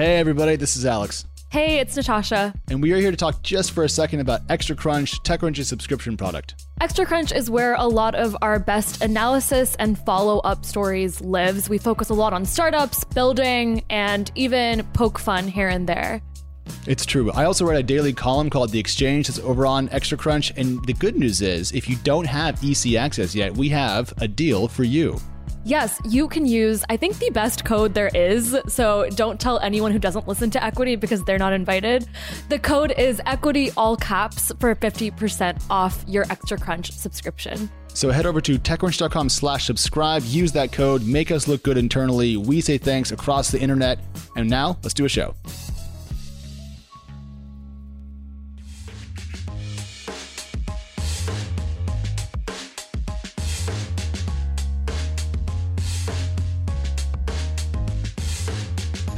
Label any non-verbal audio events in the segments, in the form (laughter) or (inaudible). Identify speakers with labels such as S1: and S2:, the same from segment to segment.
S1: Hey, everybody, this is Alex.
S2: Hey, it's Natasha.
S1: And we are here to talk just for a second about Extra Crunch, TechCrunch's subscription product.
S2: Extra Crunch is where a lot of our best analysis and follow up stories lives. We focus a lot on startups, building, and even poke fun here and there.
S1: It's true. I also write a daily column called The Exchange that's over on Extra Crunch. And the good news is, if you don't have EC access yet, we have a deal for you.
S2: Yes, you can use, I think, the best code there is. So don't tell anyone who doesn't listen to Equity because they're not invited. The code is Equity all caps for 50% off your Extra Crunch subscription.
S1: So head over to techcrunch.com slash subscribe, use that code, make us look good internally. We say thanks across the internet. And now let's do a show.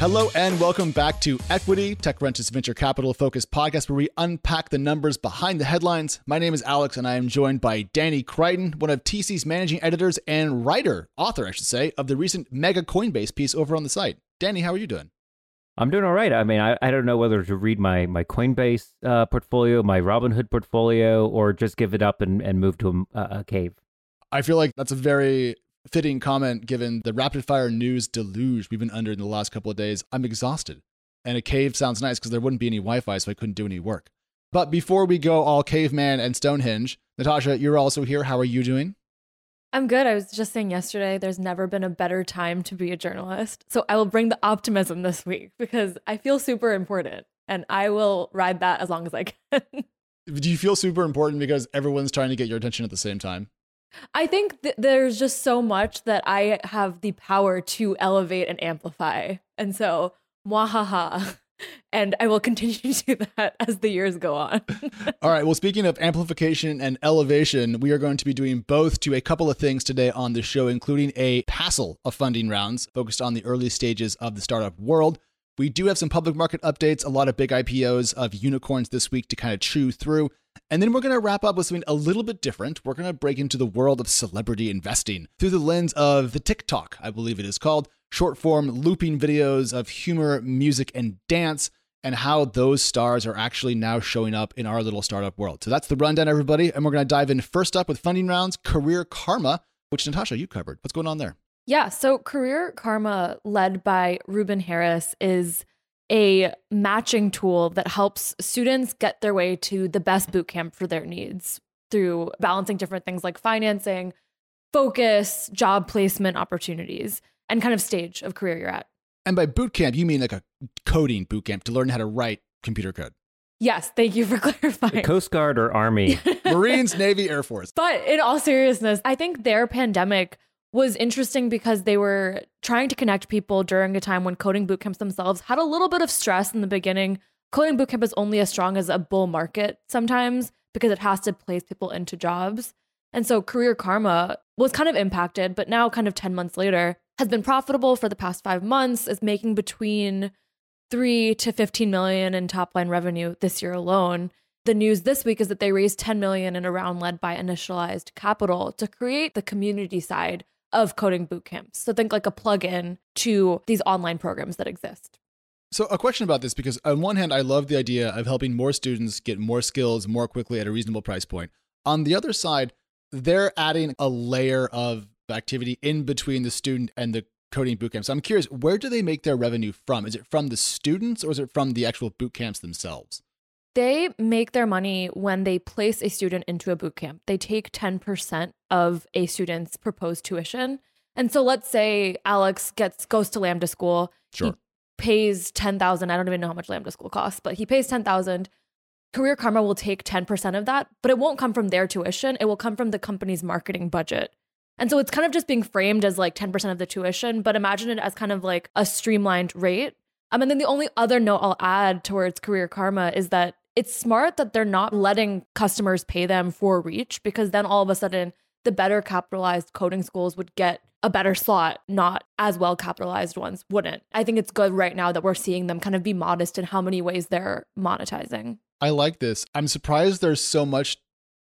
S1: Hello and welcome back to Equity, TechCrunch's venture capital focused podcast where we unpack the numbers behind the headlines. My name is Alex and I am joined by Danny Crichton, one of TC's managing editors and writer, author, I should say, of the recent mega Coinbase piece over on the site. Danny, how are you doing?
S3: I'm doing all right. I mean, I, I don't know whether to read my my Coinbase uh, portfolio, my Robinhood portfolio, or just give it up and, and move to a, a cave.
S1: I feel like that's a very fitting comment given the rapid fire news deluge we've been under in the last couple of days. I'm exhausted. And a cave sounds nice because there wouldn't be any Wi Fi, so I couldn't do any work. But before we go all caveman and Stonehenge, Natasha, you're also here. How are you doing?
S2: I'm good. I was just saying yesterday, there's never been a better time to be a journalist. So I will bring the optimism this week (laughs) because I feel super important and I will ride that as long as I can. (laughs)
S1: Do you feel super important because everyone's trying to get your attention at the same time?
S2: I think th- there's just so much that I have the power to elevate and amplify. And so, mwahaha. (laughs) And I will continue to do that as the years go on. (laughs)
S1: All right. Well, speaking of amplification and elevation, we are going to be doing both to a couple of things today on the show, including a passel of funding rounds focused on the early stages of the startup world. We do have some public market updates, a lot of big IPOs of unicorns this week to kind of chew through. And then we're going to wrap up with something a little bit different. We're going to break into the world of celebrity investing through the lens of the TikTok, I believe it is called, short form looping videos of humor, music, and dance, and how those stars are actually now showing up in our little startup world. So that's the rundown, everybody. And we're going to dive in first up with funding rounds, Career Karma, which Natasha, you covered. What's going on there?
S2: Yeah. So Career Karma, led by Ruben Harris, is a matching tool that helps students get their way to the best bootcamp for their needs through balancing different things like financing, focus, job placement opportunities, and kind of stage of career you're at.
S1: And by bootcamp, you mean like a coding bootcamp to learn how to write computer code.
S2: Yes, thank you for (laughs) clarifying.
S3: The Coast Guard or Army? (laughs)
S1: Marines, Navy, Air Force.
S2: But in all seriousness, I think their pandemic was interesting because they were trying to connect people during a time when coding bootcamps themselves had a little bit of stress in the beginning. Coding bootcamp is only as strong as a bull market sometimes because it has to place people into jobs. And so career karma was kind of impacted, but now, kind of 10 months later, has been profitable for the past five months, is making between three to 15 million in top line revenue this year alone. The news this week is that they raised 10 million in a round led by initialized capital to create the community side of coding boot camps. So think like a plug-in to these online programs that exist.
S1: So, a question about this because, on one hand, I love the idea of helping more students get more skills more quickly at a reasonable price point. On the other side, they're adding a layer of activity in between the student and the coding bootcamp. So, I'm curious, where do they make their revenue from? Is it from the students or is it from the actual boot camps themselves?
S2: They make their money when they place a student into a boot camp. They take 10% of a student's proposed tuition. And so let's say Alex gets goes to Lambda school.
S1: Sure.
S2: He pays 10,000. I don't even know how much Lambda school costs, but he pays 10,000. Career Karma will take 10% of that, but it won't come from their tuition. It will come from the company's marketing budget. And so it's kind of just being framed as like 10% of the tuition, but imagine it as kind of like a streamlined rate. Um, and then the only other note I'll add towards Career Karma is that it's smart that they're not letting customers pay them for reach because then all of a sudden the better capitalized coding schools would get a better slot, not as well capitalized ones wouldn't. I think it's good right now that we're seeing them kind of be modest in how many ways they're monetizing.
S1: I like this. I'm surprised there's so much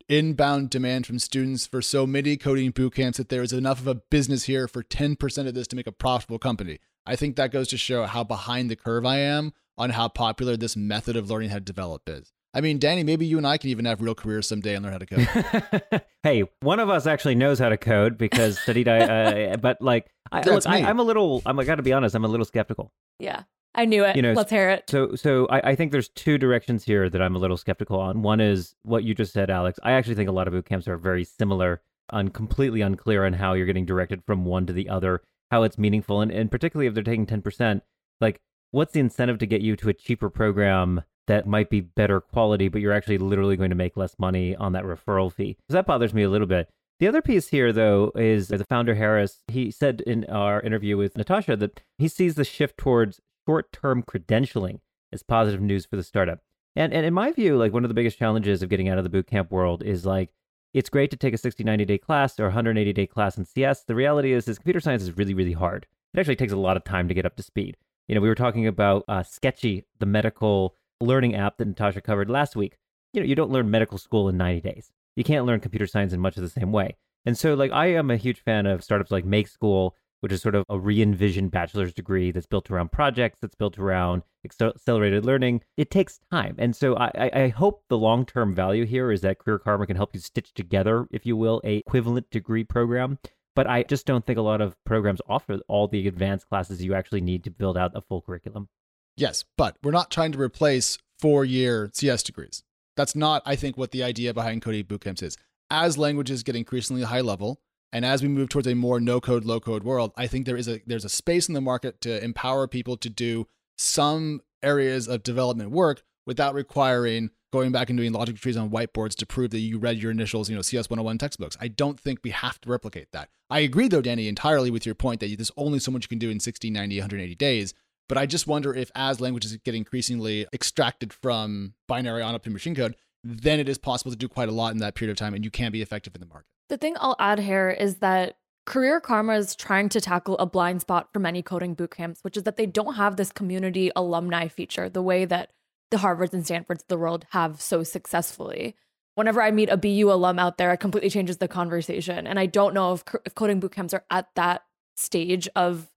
S1: inbound demand from students for so many coding boot camps that there is enough of a business here for 10% of this to make a profitable company. I think that goes to show how behind the curve I am on how popular this method of learning how to develop is. I mean, Danny, maybe you and I can even have real careers someday and learn how to
S3: code. (laughs) hey, one of us actually knows how to code because (laughs) studied. I, uh, but like, I, look, I, am a little. I'm. I got to be honest. I'm a little skeptical.
S2: Yeah, I knew it. You know, let's hear it.
S3: So, so I, I think there's two directions here that I'm a little skeptical on. One is what you just said, Alex. I actually think a lot of boot camps are very similar and completely unclear on how you're getting directed from one to the other, how it's meaningful, and, and particularly if they're taking 10%, like what's the incentive to get you to a cheaper program that might be better quality, but you're actually literally going to make less money on that referral fee. Because that bothers me a little bit. The other piece here, though, is the founder Harris. He said in our interview with Natasha that he sees the shift towards short term credentialing as positive news for the startup. And, and in my view, like one of the biggest challenges of getting out of the bootcamp world is like, it's great to take a 60, 90 day class or 180 day class in CS. The reality is, is computer science is really, really hard. It actually takes a lot of time to get up to speed. You know, we were talking about uh, Sketchy, the medical learning app that Natasha covered last week, you know, you don't learn medical school in 90 days. You can't learn computer science in much of the same way. And so, like, I am a huge fan of startups like Make School, which is sort of a re envisioned bachelor's degree that's built around projects, that's built around accelerated learning. It takes time. And so, I, I hope the long term value here is that Career Karma can help you stitch together, if you will, a equivalent degree program. But I just don't think a lot of programs offer all the advanced classes you actually need to build out a full curriculum.
S1: Yes, but we're not trying to replace four year CS degrees. That's not, I think, what the idea behind coding bootcamps is. As languages get increasingly high level, and as we move towards a more no code, low code world, I think there is a there's a space in the market to empower people to do some areas of development work without requiring going back and doing logic trees on whiteboards to prove that you read your initials, you know, CS 101 textbooks. I don't think we have to replicate that. I agree though, Danny, entirely with your point that there's only so much you can do in 60, 90, 180 days. But I just wonder if as languages get increasingly extracted from binary on up to machine code, then it is possible to do quite a lot in that period of time and you can be effective in the market.
S2: The thing I'll add here is that Career Karma is trying to tackle a blind spot for many coding bootcamps, which is that they don't have this community alumni feature the way that the Harvards and Stanfords of the world have so successfully. Whenever I meet a BU alum out there, it completely changes the conversation. And I don't know if, if coding bootcamps are at that stage of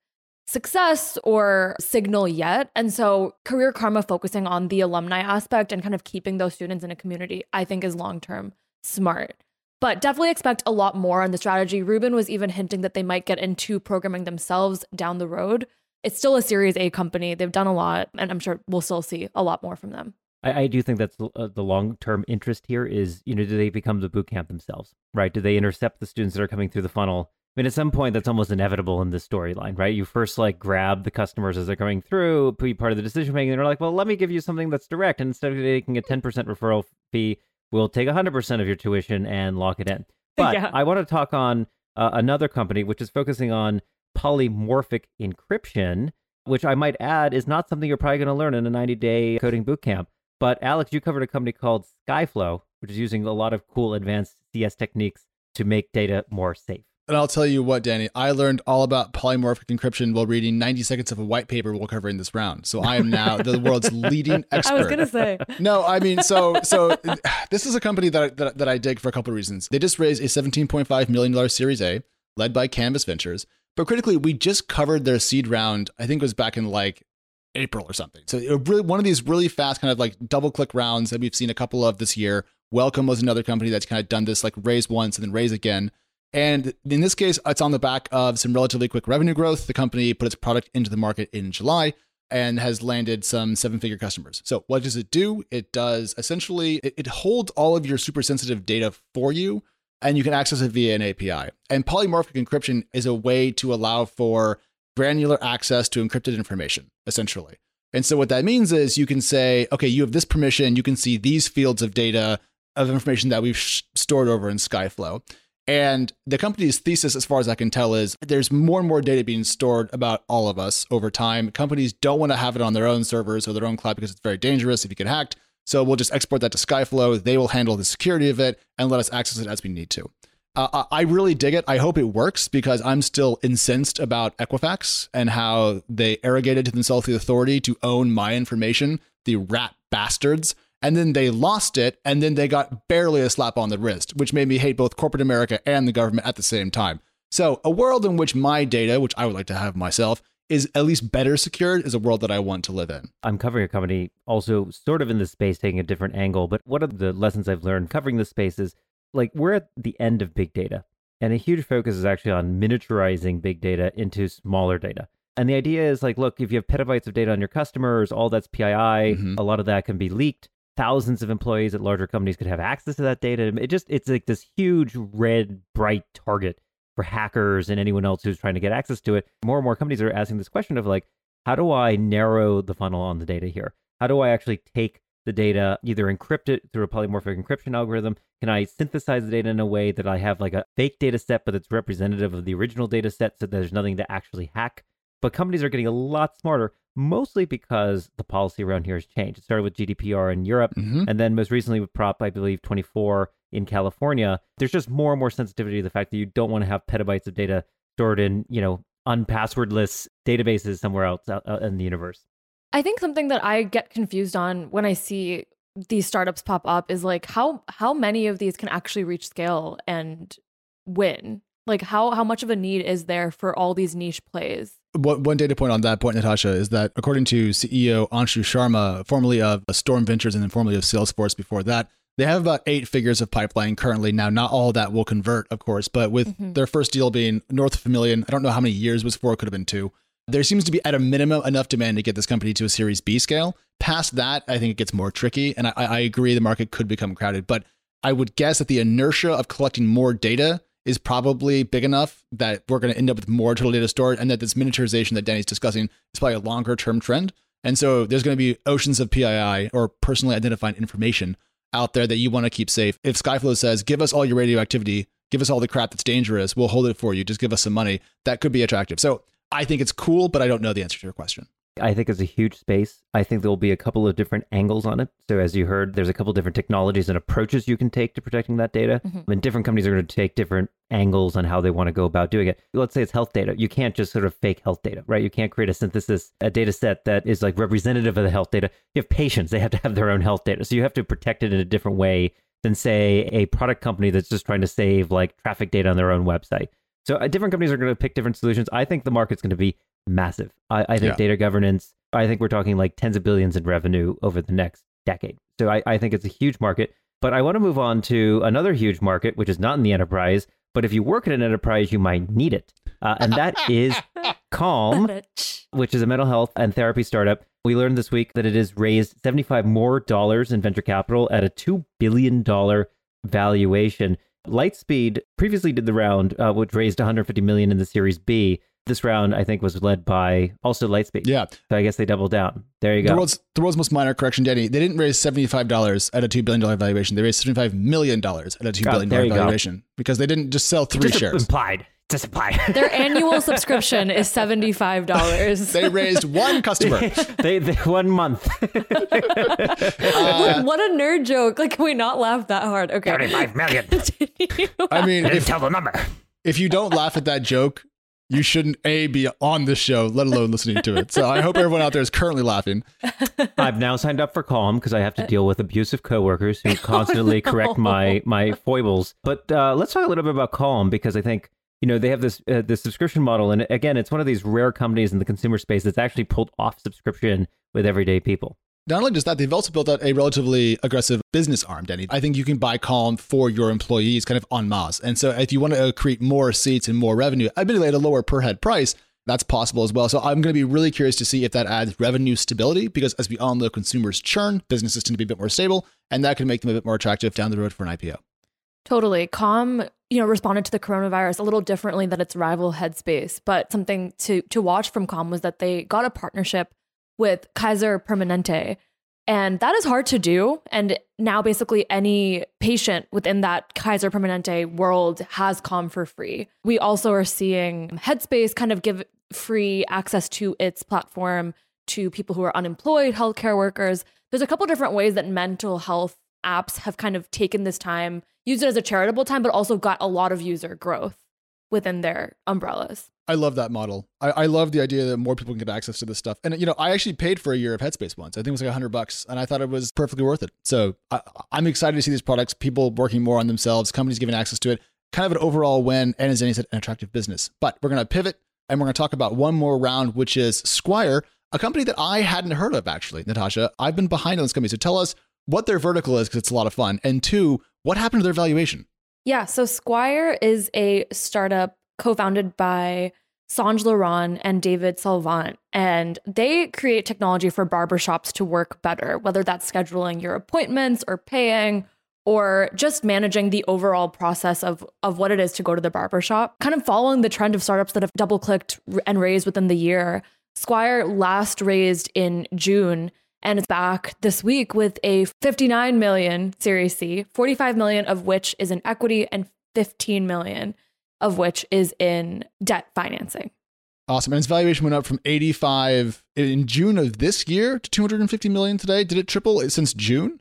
S2: success or signal yet. And so, career karma focusing on the alumni aspect and kind of keeping those students in a community, I think is long term smart. But definitely expect a lot more on the strategy. Ruben was even hinting that they might get into programming themselves down the road. It's still a Series A company. They've done a lot, and I'm sure we'll still see a lot more from them.
S3: I, I do think that's uh, the long term interest here is, you know, do they become the boot camp themselves, right? Do they intercept the students that are coming through the funnel I mean, at some point, that's almost inevitable in this storyline, right? You first like grab the customers as they're coming through, be part of the decision making. And they're like, well, let me give you something that's direct. And instead of taking a 10% referral fee, we'll take 100% of your tuition and lock it in. (laughs) But yeah. I want to talk on uh, another company, which is focusing on polymorphic encryption, which I might add is not something you're probably going to learn in a 90 day coding bootcamp. But Alex, you covered a company called Skyflow, which is using a lot of cool advanced CS techniques to make data more safe.
S1: And I'll tell you what, Danny, I learned all about polymorphic encryption while reading 90 seconds of a white paper while covering this round. So I am now the (laughs) world's leading expert. I
S2: was going to say.
S1: No, I mean, so so (sighs) this is a company that, that, that I dig for a couple of reasons. They just raised a $17.5 million Series A led by Canvas Ventures. But critically, we just covered their seed round, I think it was back in like April or something. So really, one of these really fast kind of like double click rounds that we've seen a couple of this year. Welcome was another company that's kind of done this like raise once and then raise again. And in this case, it's on the back of some relatively quick revenue growth. The company put its product into the market in July and has landed some seven figure customers. So, what does it do? It does essentially, it, it, holds all of your super sensitive data for you, and you can access it via an API. And polymorphic encryption is a way to allow for granular access to encrypted information, essentially. And so, what that means is you can say, okay, you have this permission, you can see these fields of data of information that we've sh- stored over in Skyflow. And the company's thesis, as far as I can tell, is there's more and more data being stored about all of us over time. Companies don't want to have it on their own servers or their own cloud because it's very dangerous if you get hacked. So we'll just export that to Skyflow. They will handle the security of it and let us access it as we need to. Uh, I really dig it. I hope it works because I'm still incensed about Equifax and how they arrogated to themselves the authority to own my information, the rat bastards and then they lost it, and then they got barely a slap on the wrist, which made me hate both corporate America and the government at the same time. So, a world in which my data, which I would like to have myself, is at least better secured is a world that I want to live in.
S3: I'm covering a company also sort of in this space, taking a different angle. But one of the lessons I've learned covering this space is like we're at the end of big data. And a huge focus is actually on miniaturizing big data into smaller data. And the idea is like, look, if you have petabytes of data on your customers, all that's PII,
S1: Mhm.
S3: a lot of that can be leaked. Thousands of employees at larger companies could have access to that data. It just, it's like this huge red, bright target for hackers and anyone else who's trying to get access to it. More and more companies are asking this question of like, how do I narrow the funnel on the data here? How do I actually take the data, either encrypt it through a polymorphic encryption algorithm? Can I synthesize the data in a way that I have like a fake data set, but it's representative of the original data set so there's nothing to actually hack? But companies are getting a lot smarter, mostly because the policy around here has changed. It started with GDPR in Europe,
S1: Mhm.
S3: and then most recently with Prop, I believe, 24 in California. There's just more and more sensitivity to the fact that you don't want to have petabytes of data stored in, you know, unpasswordless databases somewhere else out, out in the universe.
S2: I think something that I get confused on when I see these startups pop up is like how how many of these can actually reach scale and win? Like how how much of a need is there for all these niche plays?
S1: One one data point on that point, Natasha, is that according to CEO Anshu Sharma, formerly of Storm Ventures and then formerly of Salesforce before that, they have about eight figures of pipeline currently. Now, not all of that will convert, of course, but with
S2: Mhm.
S1: their first deal being north of a million, I don't know how many years it was for, it could have been two. There seems to be at a minimum enough demand to get this company to a Series B scale. Past that, I think it gets more tricky, and I, I agree the market could become crowded. But I would guess that the inertia of collecting more data is probably big enough that we're going to end up with more total data stored, and that this miniaturization that Danny's discussing is probably a longer term trend. And so there's going to be oceans of PII or personally identified information out there that you want to keep safe. If Skyflow says, give us all your radioactivity, give us all the crap that's dangerous, we'll hold it for you, just give us some money, that could be attractive. So I think it's cool, but I don't know the answer to your question.
S3: I think it's a huge space. I think there will be a couple of different angles on it. So, as you heard, there's a couple different technologies and approaches you can take to protecting that data.
S2: Mhm.
S3: And different companies are going to take different angles on how they want to go about doing it. Let's say it's health data. You can't just sort of fake health data, right? You can't create a synthesis, a data set that is like representative of the health data. You have patients, they have to have their own health data. So, you have to protect it in a different way than, say, a product company that's just trying to save like traffic data on their own website. So, uh, different companies are going to pick different solutions. I think the market's going to be massive. I, I think
S1: Yeah.
S3: data governance, I think we're talking like tens of billions in revenue over the next decade. So I, I think it's a huge market. But I want to move on to another huge market, which is not in the enterprise. But if you work in an enterprise, you might need it. Uh, and that is (laughs) Calm, which is a mental health and therapy startup. We learned this week that it has raised 75 more dollars in venture capital at a $2 billion valuation. Lightspeed previously did the round, uh, which raised 150 million in the Series B. This round, I think, was led by also Lightspeed.
S1: Yeah.
S3: So I guess they doubled down. There you go.
S1: The
S3: go.
S1: world's the world's most minor correction, Danny. They didn't raise seventy five dollars at a two billion dollar valuation. They raised seventy five million dollars at a two billion
S3: there
S1: dollar
S3: you go.
S1: valuation because they didn't just sell three
S3: Just
S1: shares.
S3: implied. Just implied. (laughs)
S2: Their annual subscription is seventy five dollars.
S1: They raised one customer. (laughs)
S3: they, they one month.
S1: Uh, (laughs)
S2: what a nerd joke! Like, can we not laugh that hard? Okay.
S3: Thirty-five million.
S2: Continue.
S1: I mean, if
S3: tell the number.
S1: if you don't laugh at that joke, you shouldn't a be on this show, let alone listening to it. So I hope everyone out there is currently laughing. (laughs)
S3: I've now signed up for Calm because I have to deal with abusive coworkers who (laughs) constantly
S2: no.
S3: correct my my foibles. But uh, let's talk a little bit about Calm because I think you know they have this uh, this subscription model, and again, it's one of these rare companies in the consumer space that's actually pulled off subscription with everyday people.
S1: Not only just that, they've also built out a relatively aggressive business arm, Danny. I think you can buy Calm for your employees kind of en masse. And so if you want to create more seats and more revenue, admittedly at a lower per head price, that's possible as well. So I'm going to be really curious to see if that adds revenue stability because as we all know, consumers churn, businesses tend to be a bit more stable, and that can make them a bit more attractive down the road for an IPO.
S2: Totally. Calm, you know, responded to the coronavirus a little differently than its rival Headspace, but something to to watch from Calm was that they got a partnership with Kaiser Permanente. And that is hard to do. And now basically any patient within that Kaiser Permanente world has Calm for free. We also are seeing Headspace kind of give free access to its platform to people who are unemployed, healthcare workers. There's a couple different ways that mental health apps have kind of taken this time, used it as a charitable time, but also got a lot of user growth within their umbrellas.
S1: I love that model. I, I love the idea that more people can get access to this stuff. And you know, I actually paid for a year of Headspace once. I think it was like hundred bucks, and I thought it was perfectly worth it. So I, I'm excited to see these products, people working more on themselves, companies giving access to it. Kind of an overall win, and as Danny said, an attractive business. But we're gonna pivot. And we're going to talk about one more round, which is Squire, a company that I hadn't heard of, actually, Natasha. I've been behind on this company. So tell us what their vertical is, because it's a lot of fun. And two, what happened to their valuation?
S2: Yeah. So Squire is a startup co founded by Songe LaRon and David Salvant. And they create technology for barbershops to work better, whether that's scheduling your appointments or paying or just managing the overall process of, of what it is to go to the barbershop. Kind of following the trend of startups that have double clicked and raised within the year. Squire last raised in June and it's back this week with a 59 million Series C, 45 million of which is in equity and 15 million of which is in debt financing.
S1: Awesome. And its valuation went up from 85 in June of this year to 250 million today. Did it triple since June?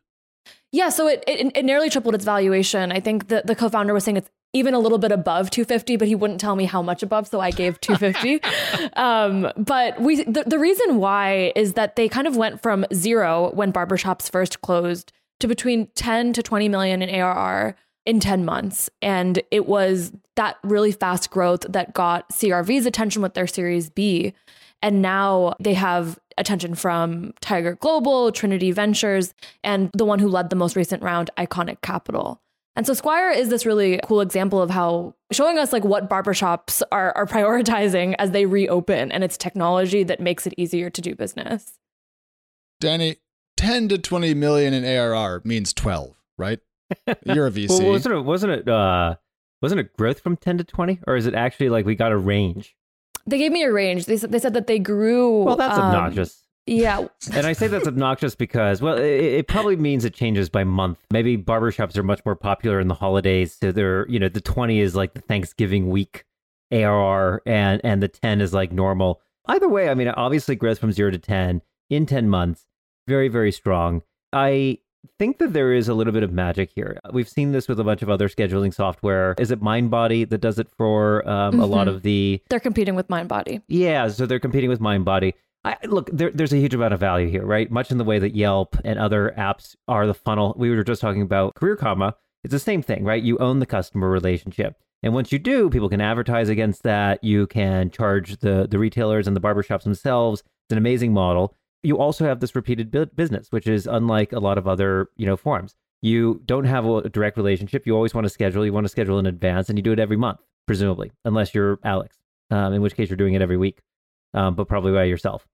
S2: Yeah, so it, it, it nearly tripled its valuation. I think the, the co-founder was saying it's even a little bit above 250, but he wouldn't tell me how much above, so I gave 250. (laughs) um, but we the, the reason why is that they kind of went from zero when barbershops first closed to between 10 to 20 million in ARR in 10 months. And it was that really fast growth that got CRV's attention with their Series B. And now they have attention from Tiger Global, Trinity Ventures, and the one who led the most recent round, Iconic Capital. And so Squire is this really cool example of how showing us like what barbershops are, are prioritizing as they reopen and it's technology that makes it easier to do business.
S1: Danny, 10 to 20 million in ARR means 12, right? You're a (laughs) VC.
S3: well, wasn't it? Wasn't it? Uh, wasn't it growth from ten to twenty, or is it actually like we got a range?
S2: They gave me a range. They said they said that they grew.
S3: Well, that's um, obnoxious.
S2: Yeah.
S3: and I say that's (laughs) obnoxious because, well, it, it, probably means it changes by month. Maybe barbershops are much more popular in the holidays. So they're, you know, the 20 is like the Thanksgiving week ARR and, and the 10 is like normal. Either way, I mean, obviously growth from zero to 10 in 10 months, very, very strong. I think that there is a little bit of magic here. We've seen this with a bunch of other scheduling software. Is it MindBody that does it for um, mm-hmm. a lot mm-hmm. of the?
S2: They're competing with MindBody.
S3: Yeah, so they're competing with MindBody. I, look, there, there's a huge amount of value here, right? Much in the way that Yelp and other apps are the funnel. We were just talking about Career Karma. It's the same thing, right? You own the customer relationship. And once you do, people can advertise against that. You can charge the, the retailers and the barbershops themselves. It's an amazing model you also have this repeated business, which is unlike a lot of other, you know, forms. You don't have a direct relationship. You always want to schedule. You want to schedule in advance, and you do it every month, presumably, unless you're Alex, um, in which case you're doing it every week, um, but probably by yourself.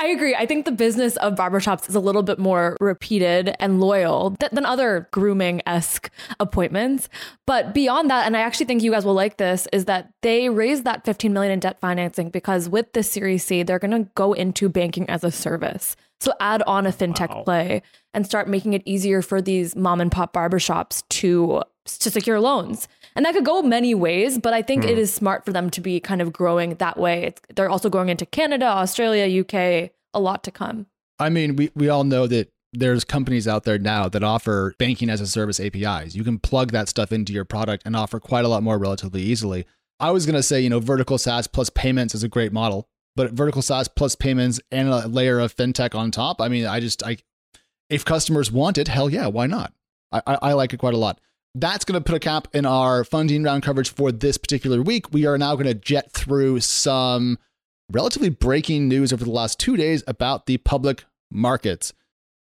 S2: I agree. I think the business of barbershops is a little bit more repeated and loyal th- than other grooming esque appointments. But beyond that, and I actually think you guys will like this, is that they raised that 15 million in debt financing because with this Series C, they're going to go into banking as a service. So add on a fintech wow. play and start making it easier for these mom and pop barbershops to to secure loans. And that could go many ways, but I think mm. it hmm. smart for them to be kind of growing that way. It's, they're also going into Canada, Australia, UK, a lot to come.
S1: I mean, we, we all know that there's companies out there now that offer banking as a service APIs. You can plug that stuff into your product and offer quite a lot more relatively easily. I was going to say, you know, vertical SaaS plus payments is a great model, but vertical SaaS plus payments and a layer of fintech on top. I mean, I just, I, if customers want it, hell yeah, why not? I, I, I like it quite a lot that's going to put a cap in our funding round coverage for this particular week. We are now going to jet through some relatively breaking news over the last two days about the public markets.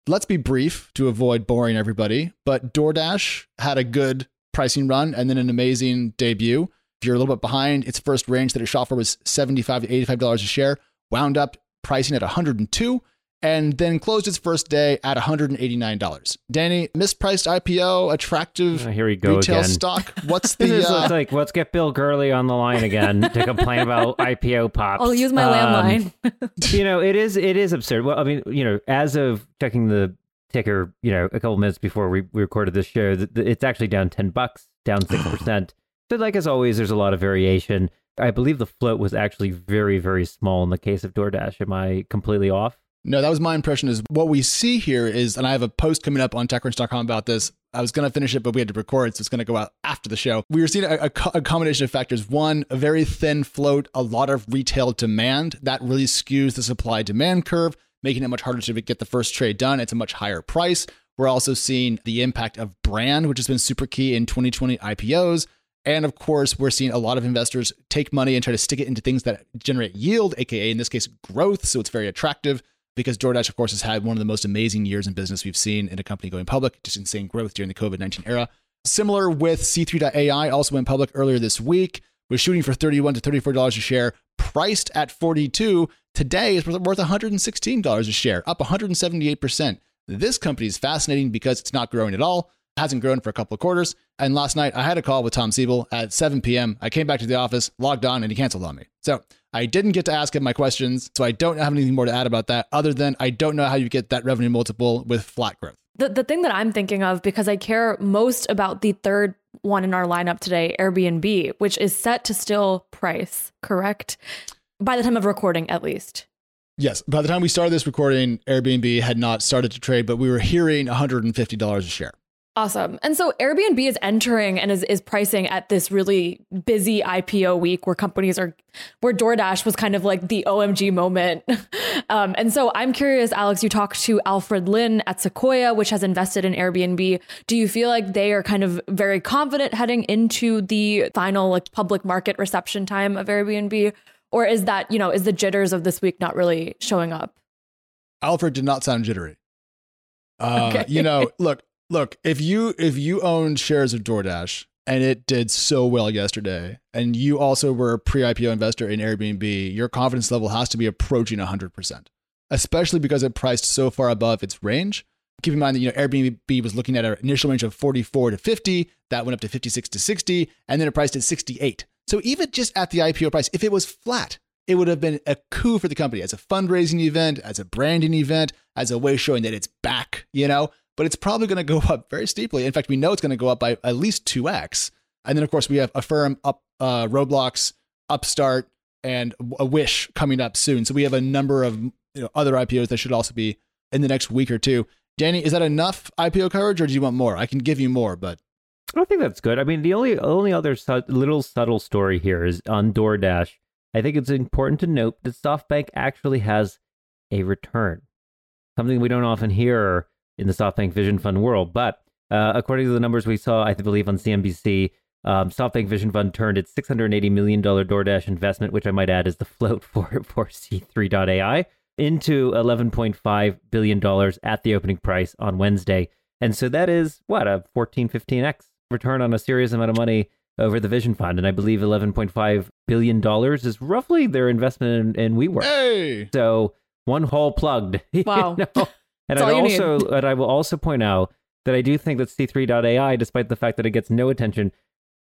S1: Let's be brief to avoid boring everybody, but DoorDash had a good pricing run and then an amazing debut. If you're a little bit behind, its first range that it shot for was 75 to $85 a share, wound up pricing at 102 and then closed its first day at $189. Danny, mispriced IPO, attractive oh, here we go retail again. stock. (laughs) What's the
S3: uh... it's like let's get Bill Gurley on the line again to complain about (laughs) IPO pops.
S2: I'll use my um, landline.
S3: you know, it is it is absurd. Well, I mean, you know, as of checking the ticker, you know, a couple minutes before we, we recorded this show, it's actually down 10 bucks, down 6%. (sighs) but like as always, there's a lot of variation. I believe the float was actually very, very small in the case of DoorDash. Am I completely off?
S1: No, that was my impression. Is what we see here is, and I have a post coming up on TechCrunch.com about this. I was going to finish it, but we had to record, so it's going to go out after the show. We were seeing a, a, a, combination of factors. One, a very thin float, a lot of retail demand that really skews the supply demand curve, making it much harder to get the first trade done. It's a much higher price. We're also seeing the impact of brand, which has been super key in 2020 IPOs. And of course, we're seeing a lot of investors take money and try to stick it into things that generate yield, aka in this case, growth. So it's very attractive because DoorDash, of course, has had one of the most amazing years in business we've seen in a company going public, just insane growth during the COVID 19 era. Similar with C3.ai, also went public earlier this week, was shooting for 31 to $34 a share, priced at 42. Today is worth $116 a share, up 178%. This company is fascinating because it's not growing at all, hasn't grown for a couple of quarters. And last night I had a call with Tom Siebel at 7 p.m. I came back to the office, logged on, and he canceled on me. So I didn't get to ask him my questions. So I don't have anything more to add about that other than I don't know how you get that revenue multiple with flat growth.
S2: The, the thing that I'm thinking of, because I care most about the third one in our lineup today, Airbnb, which is set to still price, correct? By the time of recording, at least.
S1: Yes. By the time we started this recording, Airbnb had not started to trade, but we were hearing $150 a share.
S2: Awesome. And so Airbnb is entering and is, is pricing at this really busy IPO week where companies are, where DoorDash was kind of like the OMG moment. (laughs) um, and so I'm curious, Alex, you talked to Alfred Lin at Sequoia, which has invested in Airbnb. Do you feel like they are kind of very confident heading into the final like public market reception time of Airbnb? Or is that, you know, is the jitters of this week not really showing up?
S1: Alfred did not sound jittery. Uh, (laughs) okay. You know, look, look, if you if you owned shares of DoorDash and it did so well yesterday, and you also were a pre-IPO investor in Airbnb, your confidence level has to be approaching 100%, especially because it priced so far above its range. Keep in mind that you know Airbnb was looking at an initial range of 44 to 50, that went up to 56 to 60, and then it priced at 68. So even just at the IPO price, if it was flat, it would have been a coup for the company as a fundraising event, as a branding event, as a way showing that it's back, you know? But it's probably going to go (laughs) up very steeply. In fact, we know it's going to go up by at least 2x. And then, of course, we have Affirm, up, uh, Roblox, Upstart, and a Wish coming up soon. So we have a number of you know, other IPOs that should also be in the next week or two. Danny, is that enough IPO coverage, or do you want more? I can give you more, but
S3: I think that's good. I mean, the only only other su- little subtle story here is on DoorDash. I think it's important to note that SoftBank actually has a return, something we don't often hear in the SoftBank Vision Fund world. But uh, according to the numbers we saw, I believe on CNBC, um, SoftBank Vision Fund turned its $680 million DoorDash investment, which I might add is the (laughs) float for, for C3.ai, into $11.5 billion at the opening price on Wednesday. And so that is what, a 14, 15x return on a serious amount of money over the Vision Fund. And I believe $11.5 billion is roughly their investment in, in WeWork.
S1: Hey!
S3: So one hole plugged. (laughs)
S2: Wow.
S3: You know? And I also, and I will also point out that I do think that C3.ai, despite the fact that it gets no attention,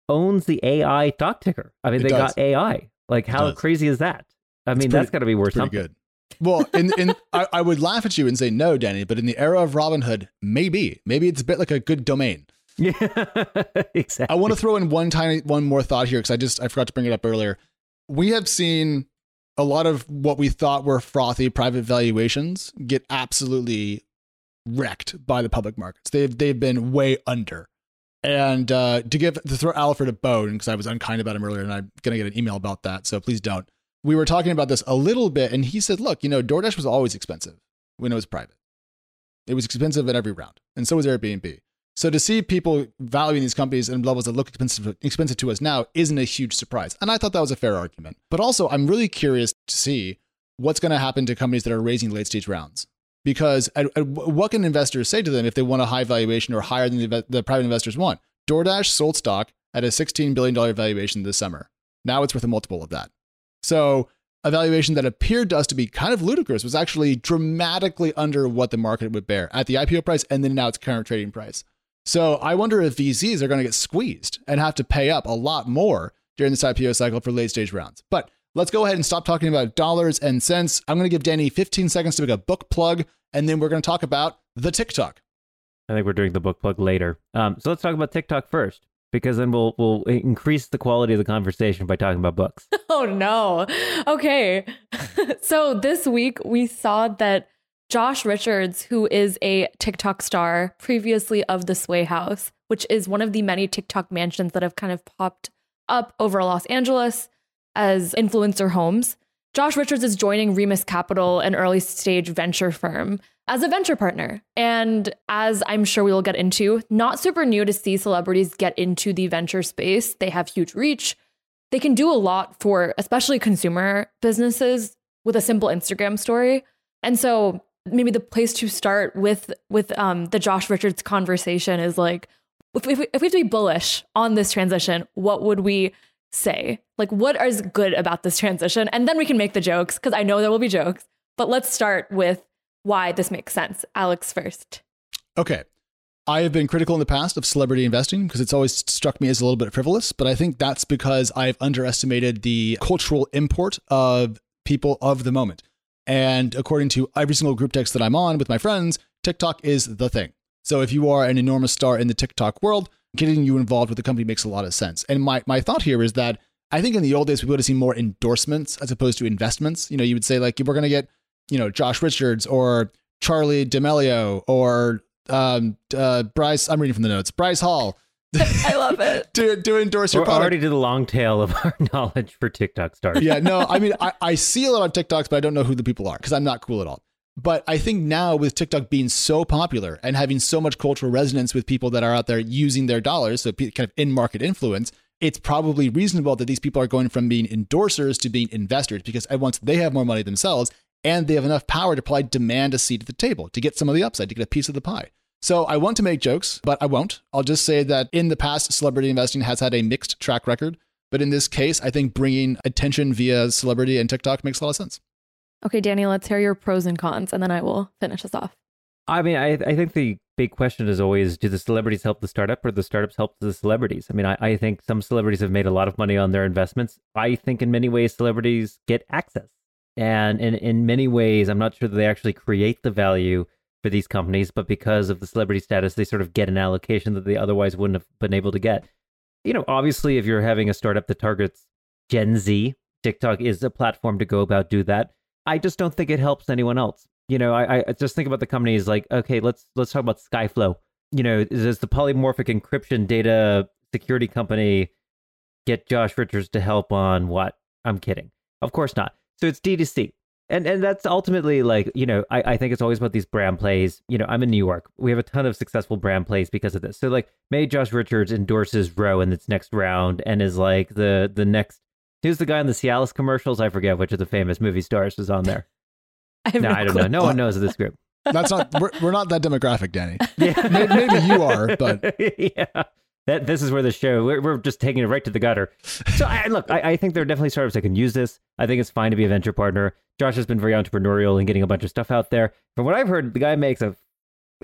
S3: owns the AI stock ticker. I mean, it they does. got AI. Like, how crazy is that? I mean, that's got to be worth something.
S1: Good. Well, in, in I, I, would laugh at you and say no, Danny, but in the era of Robinhood, maybe, maybe it's a bit like a good domain.
S3: Yeah, (laughs) exactly.
S1: I want to throw in one tiny, one more thought here because I just I forgot to bring it up earlier. We have seen a lot of what we thought were frothy private valuations get absolutely wrecked by the public markets. They've they've been way under. And uh, to give to throw Alfred a bone because I was unkind about him earlier, and I'm gonna get an email about that, so please don't. We were talking about this a little bit, and he said, "Look, you know, DoorDash was always expensive when it was private. It was expensive at every round, and so was Airbnb. So to see people valuing these companies in levels that look expensive, expensive to us now isn't a huge surprise. And I thought that was a fair argument. But also, I'm really curious to see what's going to happen to companies that are raising late stage rounds. Because what can investors say to them if they want a high valuation or higher than the, the private investors want? DoorDash sold stock at a $16 billion valuation this summer. Now it's worth a multiple of that. So a valuation that appeared to us to be kind of ludicrous was actually dramatically under what the market would bear at the IPO price and then now its current trading price. So I wonder if VCs are going to get squeezed and have to pay up a lot more during this IPO cycle for late stage rounds. But let's go ahead and stop talking about dollars and cents. I'm going to give Danny 15 seconds to make a book plug, and then we're going to talk about the TikTok.
S3: I think we're doing the book plug later. Um, so let's talk about TikTok first, because then we'll we'll increase the quality of the conversation by talking about books. (laughs)
S2: Oh no. Okay. (laughs) so this week we saw that Josh Richards, who is a TikTok star previously of the Sway House, which is one of the many TikTok mansions that have kind of popped up over Los Angeles as influencer homes. Josh Richards is joining Remus Capital, an early stage venture firm, as a venture partner. And as I'm sure we will get into, not super new to see celebrities get into the venture space. They have huge reach. They can do a lot for especially consumer businesses with a simple Instagram story. And so maybe the place to start with with um, the Josh Richards conversation is like if, if, if we have to be bullish on this transition, what would we say? Like, what is good about this transition? And then we can make the jokes because I know there will be jokes. But let's start with why this makes sense. Alex first.
S1: Okay. I have been critical in the past of celebrity investing because it's always struck me as a little bit frivolous, but I think that's because I've underestimated the cultural import of people of the moment. And according to every single group text that I'm on with my friends, TikTok is the thing. So if you are an enormous star in the TikTok world, getting you involved with the company makes a lot of sense. And my, my thought here is that I think in the old days, we would have seen more endorsements as opposed to investments. You know, you would say, like, we're going to get, you know, Josh Richards or Charli D'Amelio or um, uh, Bryce. I'm reading from the notes. Bryce Hall. (laughs)
S2: I love it.
S1: to, to endorse your
S3: We're
S1: product.
S3: already did a long tail of our (laughs) knowledge for TikTok stars.
S1: yeah, no, I (laughs) mean, I, I see a lot of TikToks, but I don't know who the people are because I'm not cool at all. But I think now with TikTok being so popular and having so much cultural resonance with people that are out there using their dollars, so kind of in market influence, it's probably reasonable that these people are going from being endorsers to being investors because at once they have more money themselves and they have enough power to probably demand a seat at the table to get some of the upside, to get a piece of the pie. So I want to make jokes, but I won't. I'll just say that in the past, celebrity investing has had a mixed track record. But in this case, I think bringing attention via celebrity and TikTok makes a lot of sense.
S2: Okay, Danny, let's hear your pros and cons, and then I will finish us off.
S3: I mean, I, I think the big question is always do the celebrities help the startup or the startups help the celebrities? I mean, I, I think some celebrities have made a lot of money on their investments. I think in many ways, celebrities get access. And in, in many ways, I'm not sure that they actually create the value for these companies, but because of the celebrity status, they sort of get an allocation that they otherwise wouldn't have been able to get. You know, obviously, if you're having a startup that targets Gen Z, TikTok is a platform to go about do that. I just don't think it helps anyone else. You know, I, I just think about the companies like, okay, let's let's talk about Skyflow. You know, does the polymorphic encryption data security company get Josh Richards to help on what? I'm kidding. Of course not. So it's D2C. And and that's ultimately like, you know, I, I think it's always about these brand plays. You know, I'm in New York. We have a ton of successful brand plays because of this. So like maybe Josh Richards endorses Ro in its next round and is like the the next Who's the guy in the Cialis commercials? I forget which of the famous movie stars was on there. (laughs)
S2: I
S3: No,
S2: no
S3: I don't
S2: clue.
S3: know. No one knows of this group.
S1: That's not, we're, we're not that demographic, Danny. (laughs)
S3: Yeah.
S1: May- Maybe you are, but (laughs)
S3: yeah. That this is where the show we're, we're just taking it right to the gutter. So I, look, I, I think there are definitely startups that can use this. I think it's fine to be a venture partner. Josh has been very entrepreneurial and getting a bunch of stuff out there. From what I've heard, the guy makes a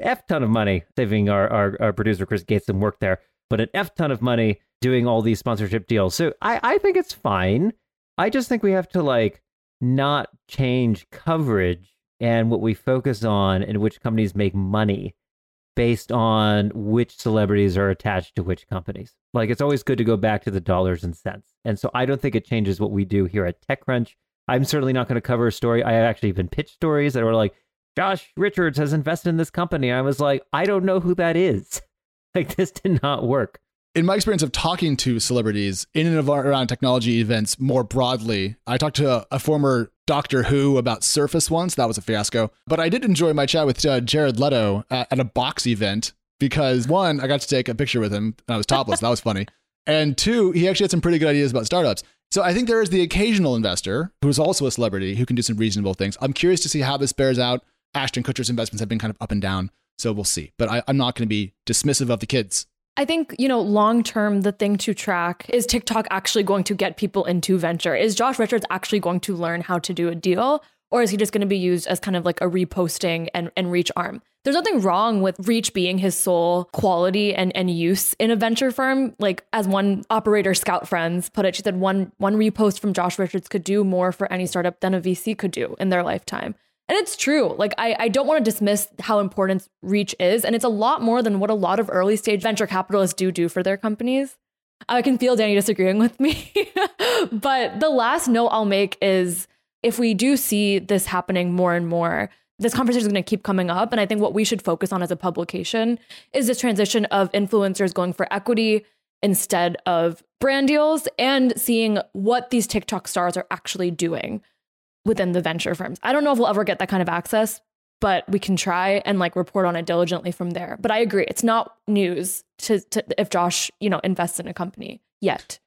S3: f ton of money saving our, our, our producer Chris Gates some work there, but an f ton of money doing all these sponsorship deals. So I, I think it's fine. I just think we have to like not change coverage and what we focus on and which companies make money based on which celebrities are attached to which companies. Like it's always good to go back to the dollars and cents. And so I don't think it changes what we do here at TechCrunch. I'm certainly not going to cover a story. I have actually been pitched stories that were like, Josh Richards has invested in this company. I was like, I don't know who that is. (laughs) Like this did not work.
S1: In my experience of talking to celebrities in and around technology events more broadly, I talked to a, a former Doctor Who about Surface once. That was a fiasco. But I did enjoy my chat with uh, Jared Leto at, at a box event because one, I got to take a picture with him and I was topless. that was funny. And two, he actually had some pretty good ideas about startups. So I think there is the occasional investor who's also a celebrity who can do some reasonable things. I'm curious to see how this bears out. Ashton Kutcher's investments have been kind of up and down. So we'll see. But I, I'm not going to be dismissive of the kids.
S2: I think, you know, long term, the thing to track is TikTok actually going to get people into venture? Is Josh Richards actually going to learn how to do a deal? Or is he just going to be used as kind of like a reposting and, and reach arm? There's nothing wrong with reach being his sole quality and, and use in a venture firm. Like as one operator Scout Friends put it, she said one one repost from Josh Richards could do more for any startup than a VC could do in their lifetime. And it's true. Like, I, I don't want to dismiss how important reach is. And it's a lot more than what a lot of early stage venture capitalists do do for their companies. I can feel Danny disagreeing with me. (laughs) but the last note I'll make is if we do see this happening more and more, this conversation is going to keep coming up. And I think what we should focus on as a publication is this transition of influencers going for equity instead of brand deals and seeing what these TikTok stars are actually doing. Within the venture firms. I don't know if we'll ever get that kind of access, but we can try and like report on it diligently from there. But I agree, it's not news to, to if Josh, you know, invests in a company yet.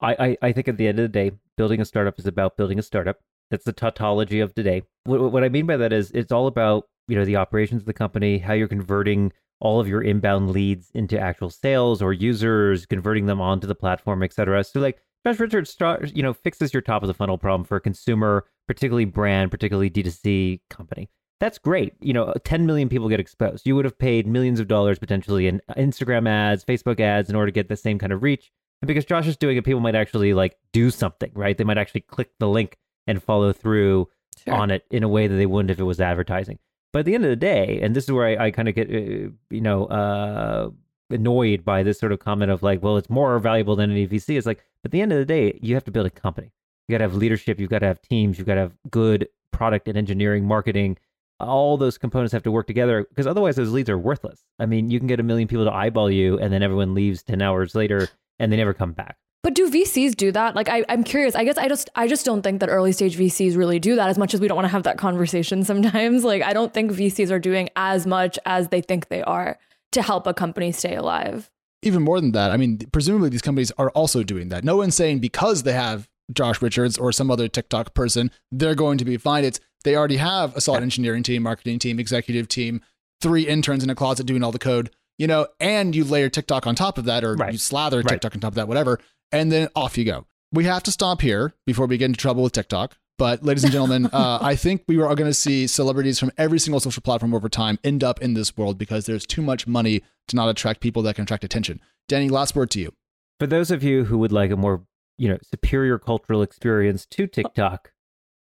S3: I, I, I think at the end of the day, building a startup is about building a startup. That's the tautology of today. What, what I mean by that is it's all about you know the operations of the company, how you're converting all of your inbound leads into actual sales or users, converting them onto the platform, et cetera. So like Josh Richards, start, you know, fixes your top of the funnel problem for a consumer, particularly brand, particularly D2C company. That's great. You know, 10 million people get exposed. You would have paid millions of dollars potentially in Instagram ads, Facebook ads in order to get the same kind of reach. And because Josh is doing it, people might actually like do something, right? They might actually click the link and follow through sure. on it in a way that they wouldn't if it was advertising. But at the end of the day, and this is where I, I kind of get, uh, you know, uh, annoyed by this sort of comment of like, well, it's more valuable than any VC. It's like, at the end of the day, you have to build a company. You got to have leadership. You've got to have teams. You've got to have good product and engineering, marketing. All those components have to work together because otherwise those leads are worthless. I mean, you can get a million people to eyeball you and then everyone leaves 10 hours later and they never come back.
S2: But do VCs do that? Like I, I'm curious. I guess I just I just don't think that early stage VCs really do that as much as we don't want to have that conversation (laughs) sometimes. Like I don't think VCs are doing as much as they think they are to help a company stay alive.
S1: Even more than that, I mean, presumably these companies are also doing that. No one's saying because they have Josh Richards or some other TikTok person, they're going to be fine. It's they already have a solid engineering team, marketing team, executive team, three interns in a closet doing all the code, you know, and you layer TikTok on top of that, or right. you slather right. TikTok on top of that, whatever and then off you go. We have to stop here before we get into trouble with TikTok. But, ladies and gentlemen, (laughs) uh, I think we are going to see celebrities from every single social platform over time end up in this world because there's too much money to not attract people that can attract attention. Danny, last word to you.
S3: For those of you who would like a more, you know, superior cultural experience to TikTok,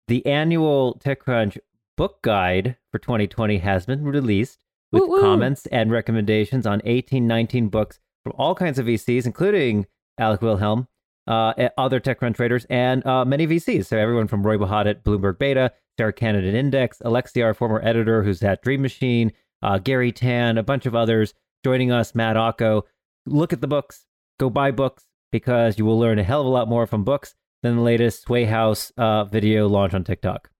S3: the annual TechCrunch book guide for 2020 has been released with Woo-woo. comments and recommendations on 18, 19 books from all kinds of VCs, including Alex Wilhelm, uh, other TechCrunch traders, and uh, many VCs. So everyone from Roy Bahat at Bloomberg Beta, Sarah Cannon at Index, Alexia, our former editor, who's at Dream Machine, uh, Garry Tan, a bunch of others joining us, Matt Ocko. Look at the books. Go buy books because you will learn a hell of a lot more from books than the latest Sway House uh, video launch on TikTok.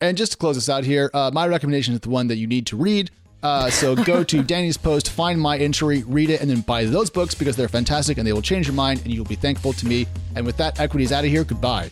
S1: And just to close us out here, uh, my recommendation is the one that you need to read. Uh, so (laughs) go to Danny's post, find my entry, read it, and then buy those books because they're fantastic and they will change your mind and you'll be thankful to me. And with that, Equity is out of here. Goodbye.